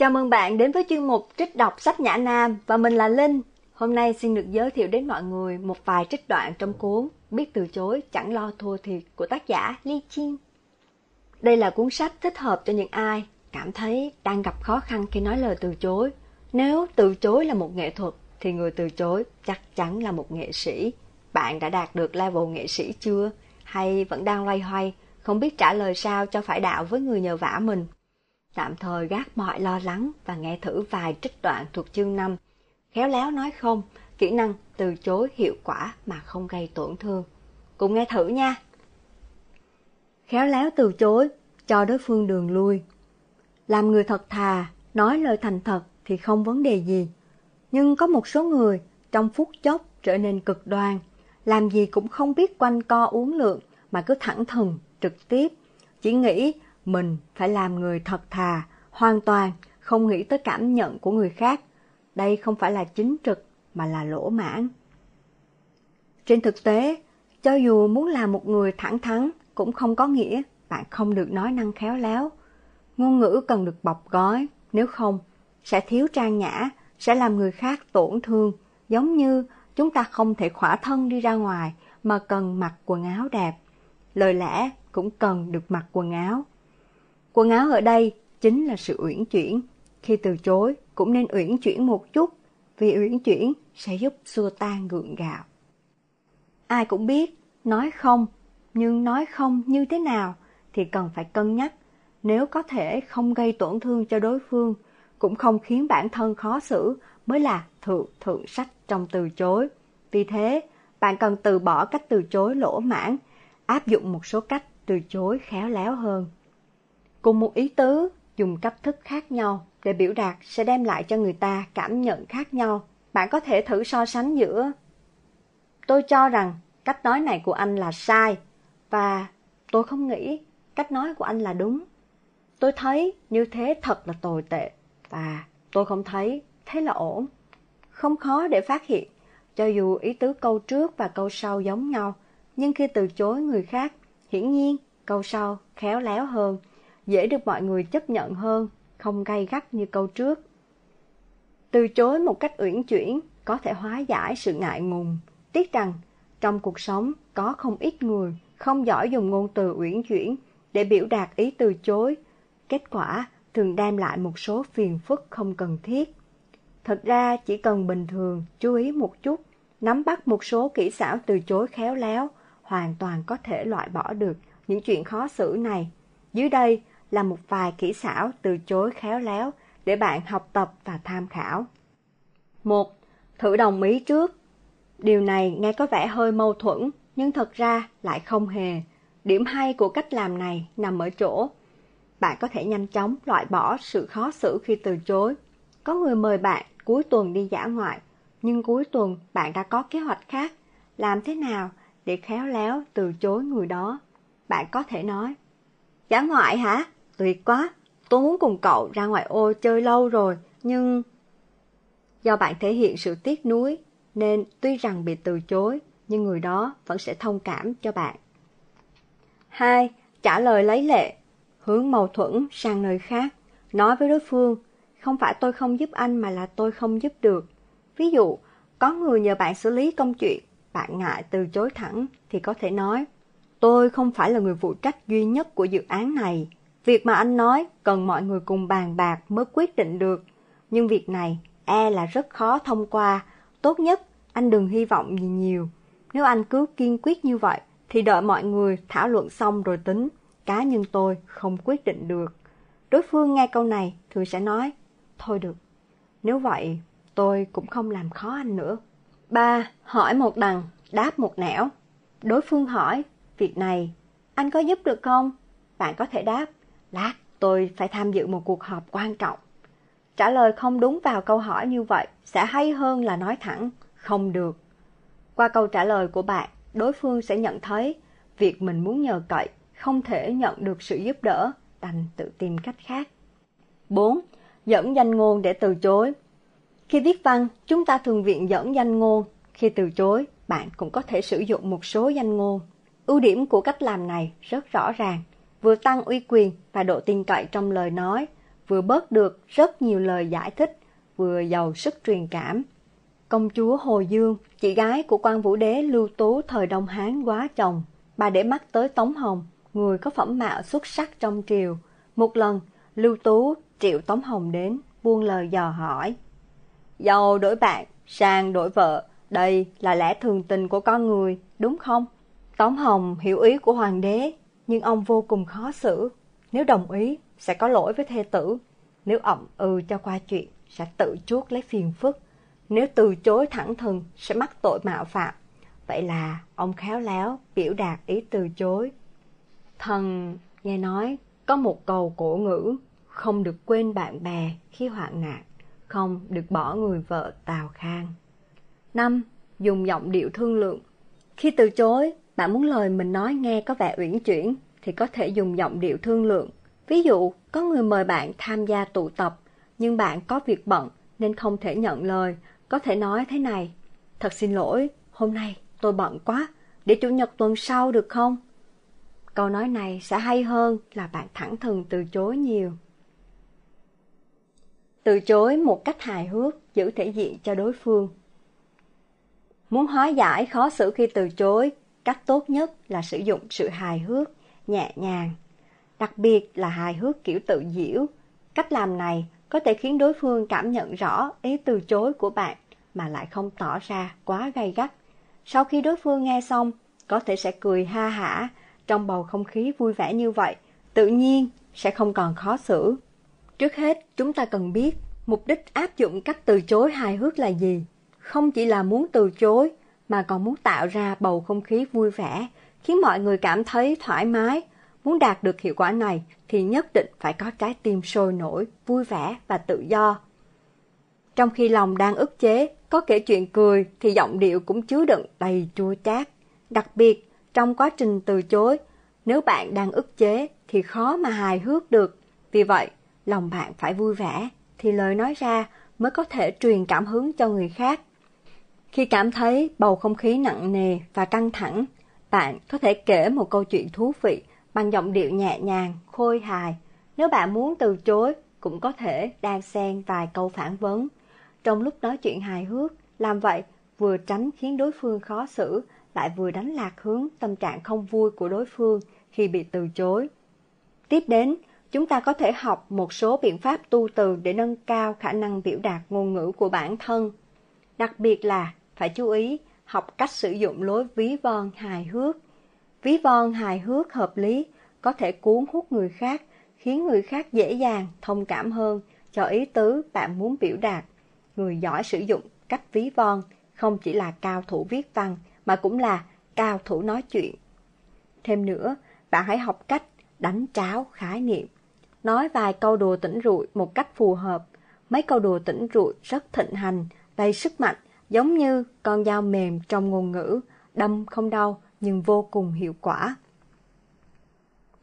Chào mừng bạn đến với chuyên mục trích đọc sách Nhã Nam và mình là Linh. Hôm nay xin được giới thiệu đến mọi người một vài trích đoạn trong cuốn Biết từ chối chẳng lo thua thiệt của tác giả Li Chin. Đây là cuốn sách thích hợp cho những ai cảm thấy đang gặp khó khăn khi nói lời từ chối. Nếu từ chối là một nghệ thuật thì người từ chối chắc chắn là một nghệ sĩ. Bạn đã đạt được level nghệ sĩ chưa? Hay vẫn đang loay hoay, không biết trả lời sao cho phải đạo với người nhờ vả mình? Tạm thời gác mọi lo lắng và nghe thử vài trích đoạn thuộc chương 5. Khéo léo nói không, kỹ năng từ chối hiệu quả mà không gây tổn thương. Cùng nghe thử nha. Khéo léo từ chối, cho đối phương đường lui. Làm người thật thà, nói lời thành thật thì không vấn đề gì. Nhưng có một số người trong phút chốc trở nên cực đoan, làm gì cũng không biết quanh co uống lượng mà cứ thẳng thừng, trực tiếp, chỉ nghĩ mình phải làm người thật thà, hoàn toàn không nghĩ tới cảm nhận của người khác. Đây không phải là chính trực mà là lỗ mãn. Trên thực tế, cho dù muốn làm một người thẳng thắn cũng không có nghĩa bạn không được nói năng khéo léo. Ngôn ngữ cần được bọc gói, nếu không sẽ thiếu trang nhã, sẽ làm người khác tổn thương, giống như chúng ta không thể khỏa thân đi ra ngoài mà cần mặc quần áo đẹp. Lời lẽ cũng cần được mặc quần áo. Quần áo ở đây chính là sự uyển chuyển. Khi từ chối cũng nên uyển chuyển một chút, vì uyển chuyển sẽ giúp xua tan gượng gạo. Ai cũng biết, nói không, nhưng nói không như thế nào thì cần phải cân nhắc. Nếu có thể không gây tổn thương cho đối phương, cũng không khiến bản thân khó xử mới là thượng thượng sách trong từ chối. Vì thế, bạn cần từ bỏ cách từ chối lỗ mãn, áp dụng một số cách từ chối khéo léo hơn. Cùng một ý tứ, dùng cách thức khác nhau để biểu đạt sẽ đem lại cho người ta cảm nhận khác nhau. Bạn có thể thử so sánh giữa Tôi cho rằng cách nói này của anh là sai và tôi không nghĩ cách nói của anh là đúng. Tôi thấy như thế thật là tồi tệ và tôi không thấy thế là ổn. Không khó để phát hiện, cho dù ý tứ câu trước và câu sau giống nhau, nhưng khi từ chối người khác, hiển nhiên câu sau khéo léo hơn dễ được mọi người chấp nhận hơn, không gay gắt như câu trước. Từ chối một cách uyển chuyển có thể hóa giải sự ngại ngùng. Tiếc rằng, trong cuộc sống có không ít người không giỏi dùng ngôn từ uyển chuyển để biểu đạt ý từ chối. Kết quả thường đem lại một số phiền phức không cần thiết. Thật ra chỉ cần bình thường chú ý một chút, nắm bắt một số kỹ xảo từ chối khéo léo, hoàn toàn có thể loại bỏ được những chuyện khó xử này. Dưới đây là một vài kỹ xảo từ chối khéo léo để bạn học tập và tham khảo. 1. Thử đồng ý trước. Điều này nghe có vẻ hơi mâu thuẫn, nhưng thật ra lại không hề. Điểm hay của cách làm này nằm ở chỗ. Bạn có thể nhanh chóng loại bỏ sự khó xử khi từ chối. Có người mời bạn cuối tuần đi dã ngoại, nhưng cuối tuần bạn đã có kế hoạch khác. Làm thế nào để khéo léo từ chối người đó? Bạn có thể nói, Dã ngoại hả? Tuyệt quá, tôi muốn cùng cậu ra ngoài ô chơi lâu rồi, nhưng... Do bạn thể hiện sự tiếc nuối, nên tuy rằng bị từ chối, nhưng người đó vẫn sẽ thông cảm cho bạn. 2. Trả lời lấy lệ, hướng mâu thuẫn sang nơi khác, nói với đối phương, không phải tôi không giúp anh mà là tôi không giúp được. Ví dụ, có người nhờ bạn xử lý công chuyện, bạn ngại từ chối thẳng thì có thể nói, tôi không phải là người phụ trách duy nhất của dự án này, Việc mà anh nói cần mọi người cùng bàn bạc mới quyết định được. Nhưng việc này e là rất khó thông qua. Tốt nhất anh đừng hy vọng gì nhiều. Nếu anh cứ kiên quyết như vậy thì đợi mọi người thảo luận xong rồi tính. Cá nhân tôi không quyết định được. Đối phương nghe câu này thường sẽ nói Thôi được, nếu vậy tôi cũng không làm khó anh nữa. ba Hỏi một đằng, đáp một nẻo. Đối phương hỏi, việc này anh có giúp được không? Bạn có thể đáp, Lát, tôi phải tham dự một cuộc họp quan trọng. Trả lời không đúng vào câu hỏi như vậy sẽ hay hơn là nói thẳng, không được. Qua câu trả lời của bạn, đối phương sẽ nhận thấy việc mình muốn nhờ cậy không thể nhận được sự giúp đỡ, đành tự tìm cách khác. 4. Dẫn danh ngôn để từ chối Khi viết văn, chúng ta thường viện dẫn danh ngôn. Khi từ chối, bạn cũng có thể sử dụng một số danh ngôn. Ưu điểm của cách làm này rất rõ ràng vừa tăng uy quyền và độ tin cậy trong lời nói, vừa bớt được rất nhiều lời giải thích, vừa giàu sức truyền cảm. Công chúa Hồ Dương, chị gái của quan vũ đế Lưu Tú thời Đông Hán quá chồng, bà để mắt tới Tống Hồng, người có phẩm mạo xuất sắc trong triều. Một lần, Lưu Tú triệu Tống Hồng đến, buông lời dò hỏi. Dầu đổi bạn, sang đổi vợ, đây là lẽ thường tình của con người, đúng không? Tống Hồng hiểu ý của hoàng đế, nhưng ông vô cùng khó xử. Nếu đồng ý, sẽ có lỗi với thê tử. Nếu ậm ừ cho qua chuyện, sẽ tự chuốc lấy phiền phức. Nếu từ chối thẳng thừng, sẽ mắc tội mạo phạm. Vậy là ông khéo léo biểu đạt ý từ chối. Thần nghe nói có một câu cổ ngữ không được quên bạn bè khi hoạn nạn, không được bỏ người vợ Tào Khang. năm Dùng giọng điệu thương lượng. Khi từ chối, bạn muốn lời mình nói nghe có vẻ uyển chuyển thì có thể dùng giọng điệu thương lượng. Ví dụ, có người mời bạn tham gia tụ tập, nhưng bạn có việc bận nên không thể nhận lời, có thể nói thế này: "Thật xin lỗi, hôm nay tôi bận quá, để chủ nhật tuần sau được không?" Câu nói này sẽ hay hơn là bạn thẳng thừng từ chối nhiều. Từ chối một cách hài hước, giữ thể diện cho đối phương. Muốn hóa giải khó xử khi từ chối, cách tốt nhất là sử dụng sự hài hước, nhẹ nhàng. Đặc biệt là hài hước kiểu tự diễu. Cách làm này có thể khiến đối phương cảm nhận rõ ý từ chối của bạn mà lại không tỏ ra quá gay gắt. Sau khi đối phương nghe xong, có thể sẽ cười ha hả, trong bầu không khí vui vẻ như vậy, tự nhiên sẽ không còn khó xử. Trước hết, chúng ta cần biết mục đích áp dụng cách từ chối hài hước là gì. Không chỉ là muốn từ chối, mà còn muốn tạo ra bầu không khí vui vẻ, khiến mọi người cảm thấy thoải mái. Muốn đạt được hiệu quả này thì nhất định phải có trái tim sôi nổi, vui vẻ và tự do. Trong khi lòng đang ức chế, có kể chuyện cười thì giọng điệu cũng chứa đựng đầy chua chát. Đặc biệt, trong quá trình từ chối, nếu bạn đang ức chế thì khó mà hài hước được. Vì vậy, lòng bạn phải vui vẻ thì lời nói ra mới có thể truyền cảm hứng cho người khác. Khi cảm thấy bầu không khí nặng nề và căng thẳng, bạn có thể kể một câu chuyện thú vị bằng giọng điệu nhẹ nhàng, khôi hài. Nếu bạn muốn từ chối, cũng có thể đan xen vài câu phản vấn. Trong lúc nói chuyện hài hước, làm vậy vừa tránh khiến đối phương khó xử, lại vừa đánh lạc hướng tâm trạng không vui của đối phương khi bị từ chối. Tiếp đến, chúng ta có thể học một số biện pháp tu từ để nâng cao khả năng biểu đạt ngôn ngữ của bản thân. Đặc biệt là phải chú ý học cách sử dụng lối ví von hài hước. Ví von hài hước hợp lý có thể cuốn hút người khác, khiến người khác dễ dàng thông cảm hơn cho ý tứ bạn muốn biểu đạt. Người giỏi sử dụng cách ví von không chỉ là cao thủ viết văn mà cũng là cao thủ nói chuyện. Thêm nữa, bạn hãy học cách đánh tráo khái niệm. Nói vài câu đùa tỉnh rụi một cách phù hợp. Mấy câu đùa tỉnh rụi rất thịnh hành, đầy sức mạnh, giống như con dao mềm trong ngôn ngữ, đâm không đau nhưng vô cùng hiệu quả.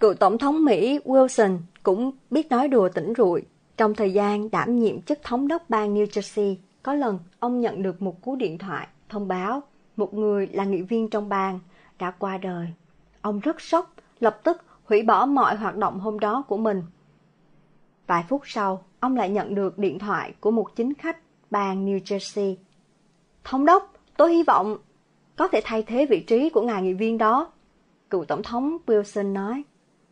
Cựu Tổng thống Mỹ Wilson cũng biết nói đùa tỉnh rụi. Trong thời gian đảm nhiệm chức thống đốc bang New Jersey, có lần ông nhận được một cú điện thoại thông báo một người là nghị viên trong bang đã qua đời. Ông rất sốc, lập tức hủy bỏ mọi hoạt động hôm đó của mình. Vài phút sau, ông lại nhận được điện thoại của một chính khách bang New Jersey. Thống đốc, tôi hy vọng có thể thay thế vị trí của ngài nghị viên đó. Cựu Tổng thống Wilson nói,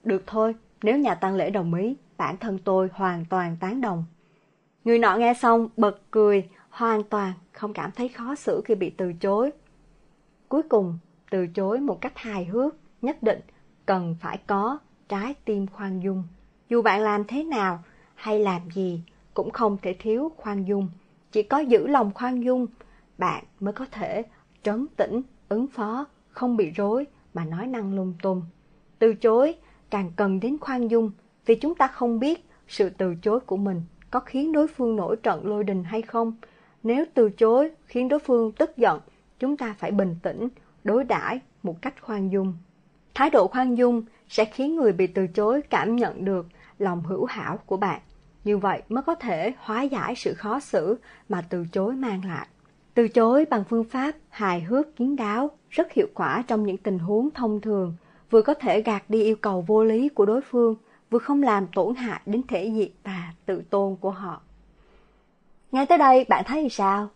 được thôi, nếu nhà tăng lễ đồng ý, bản thân tôi hoàn toàn tán đồng. Người nọ nghe xong bật cười, hoàn toàn không cảm thấy khó xử khi bị từ chối. Cuối cùng, từ chối một cách hài hước, nhất định cần phải có trái tim khoan dung. Dù bạn làm thế nào hay làm gì cũng không thể thiếu khoan dung. Chỉ có giữ lòng khoan dung, bạn mới có thể trấn tĩnh, ứng phó, không bị rối mà nói năng lung tung. Từ chối càng cần đến khoan dung vì chúng ta không biết sự từ chối của mình có khiến đối phương nổi trận lôi đình hay không. Nếu từ chối khiến đối phương tức giận, chúng ta phải bình tĩnh, đối đãi một cách khoan dung. Thái độ khoan dung sẽ khiến người bị từ chối cảm nhận được lòng hữu hảo của bạn. Như vậy mới có thể hóa giải sự khó xử mà từ chối mang lại. Từ chối bằng phương pháp hài hước kiến đáo rất hiệu quả trong những tình huống thông thường, vừa có thể gạt đi yêu cầu vô lý của đối phương, vừa không làm tổn hại đến thể diện và tự tôn của họ. Ngay tới đây bạn thấy sao?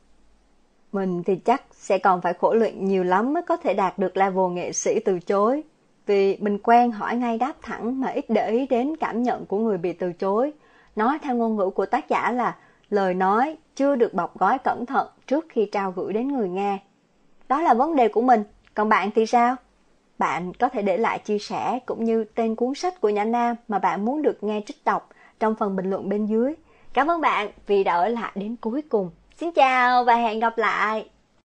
Mình thì chắc sẽ còn phải khổ luyện nhiều lắm mới có thể đạt được level nghệ sĩ từ chối. Vì mình quen hỏi ngay đáp thẳng mà ít để ý đến cảm nhận của người bị từ chối. Nói theo ngôn ngữ của tác giả là lời nói chưa được bọc gói cẩn thận trước khi trao gửi đến người nghe. Đó là vấn đề của mình, còn bạn thì sao? Bạn có thể để lại chia sẻ cũng như tên cuốn sách của Nhã Nam mà bạn muốn được nghe trích đọc trong phần bình luận bên dưới. Cảm ơn bạn vì đã ở lại đến cuối cùng. Xin chào và hẹn gặp lại!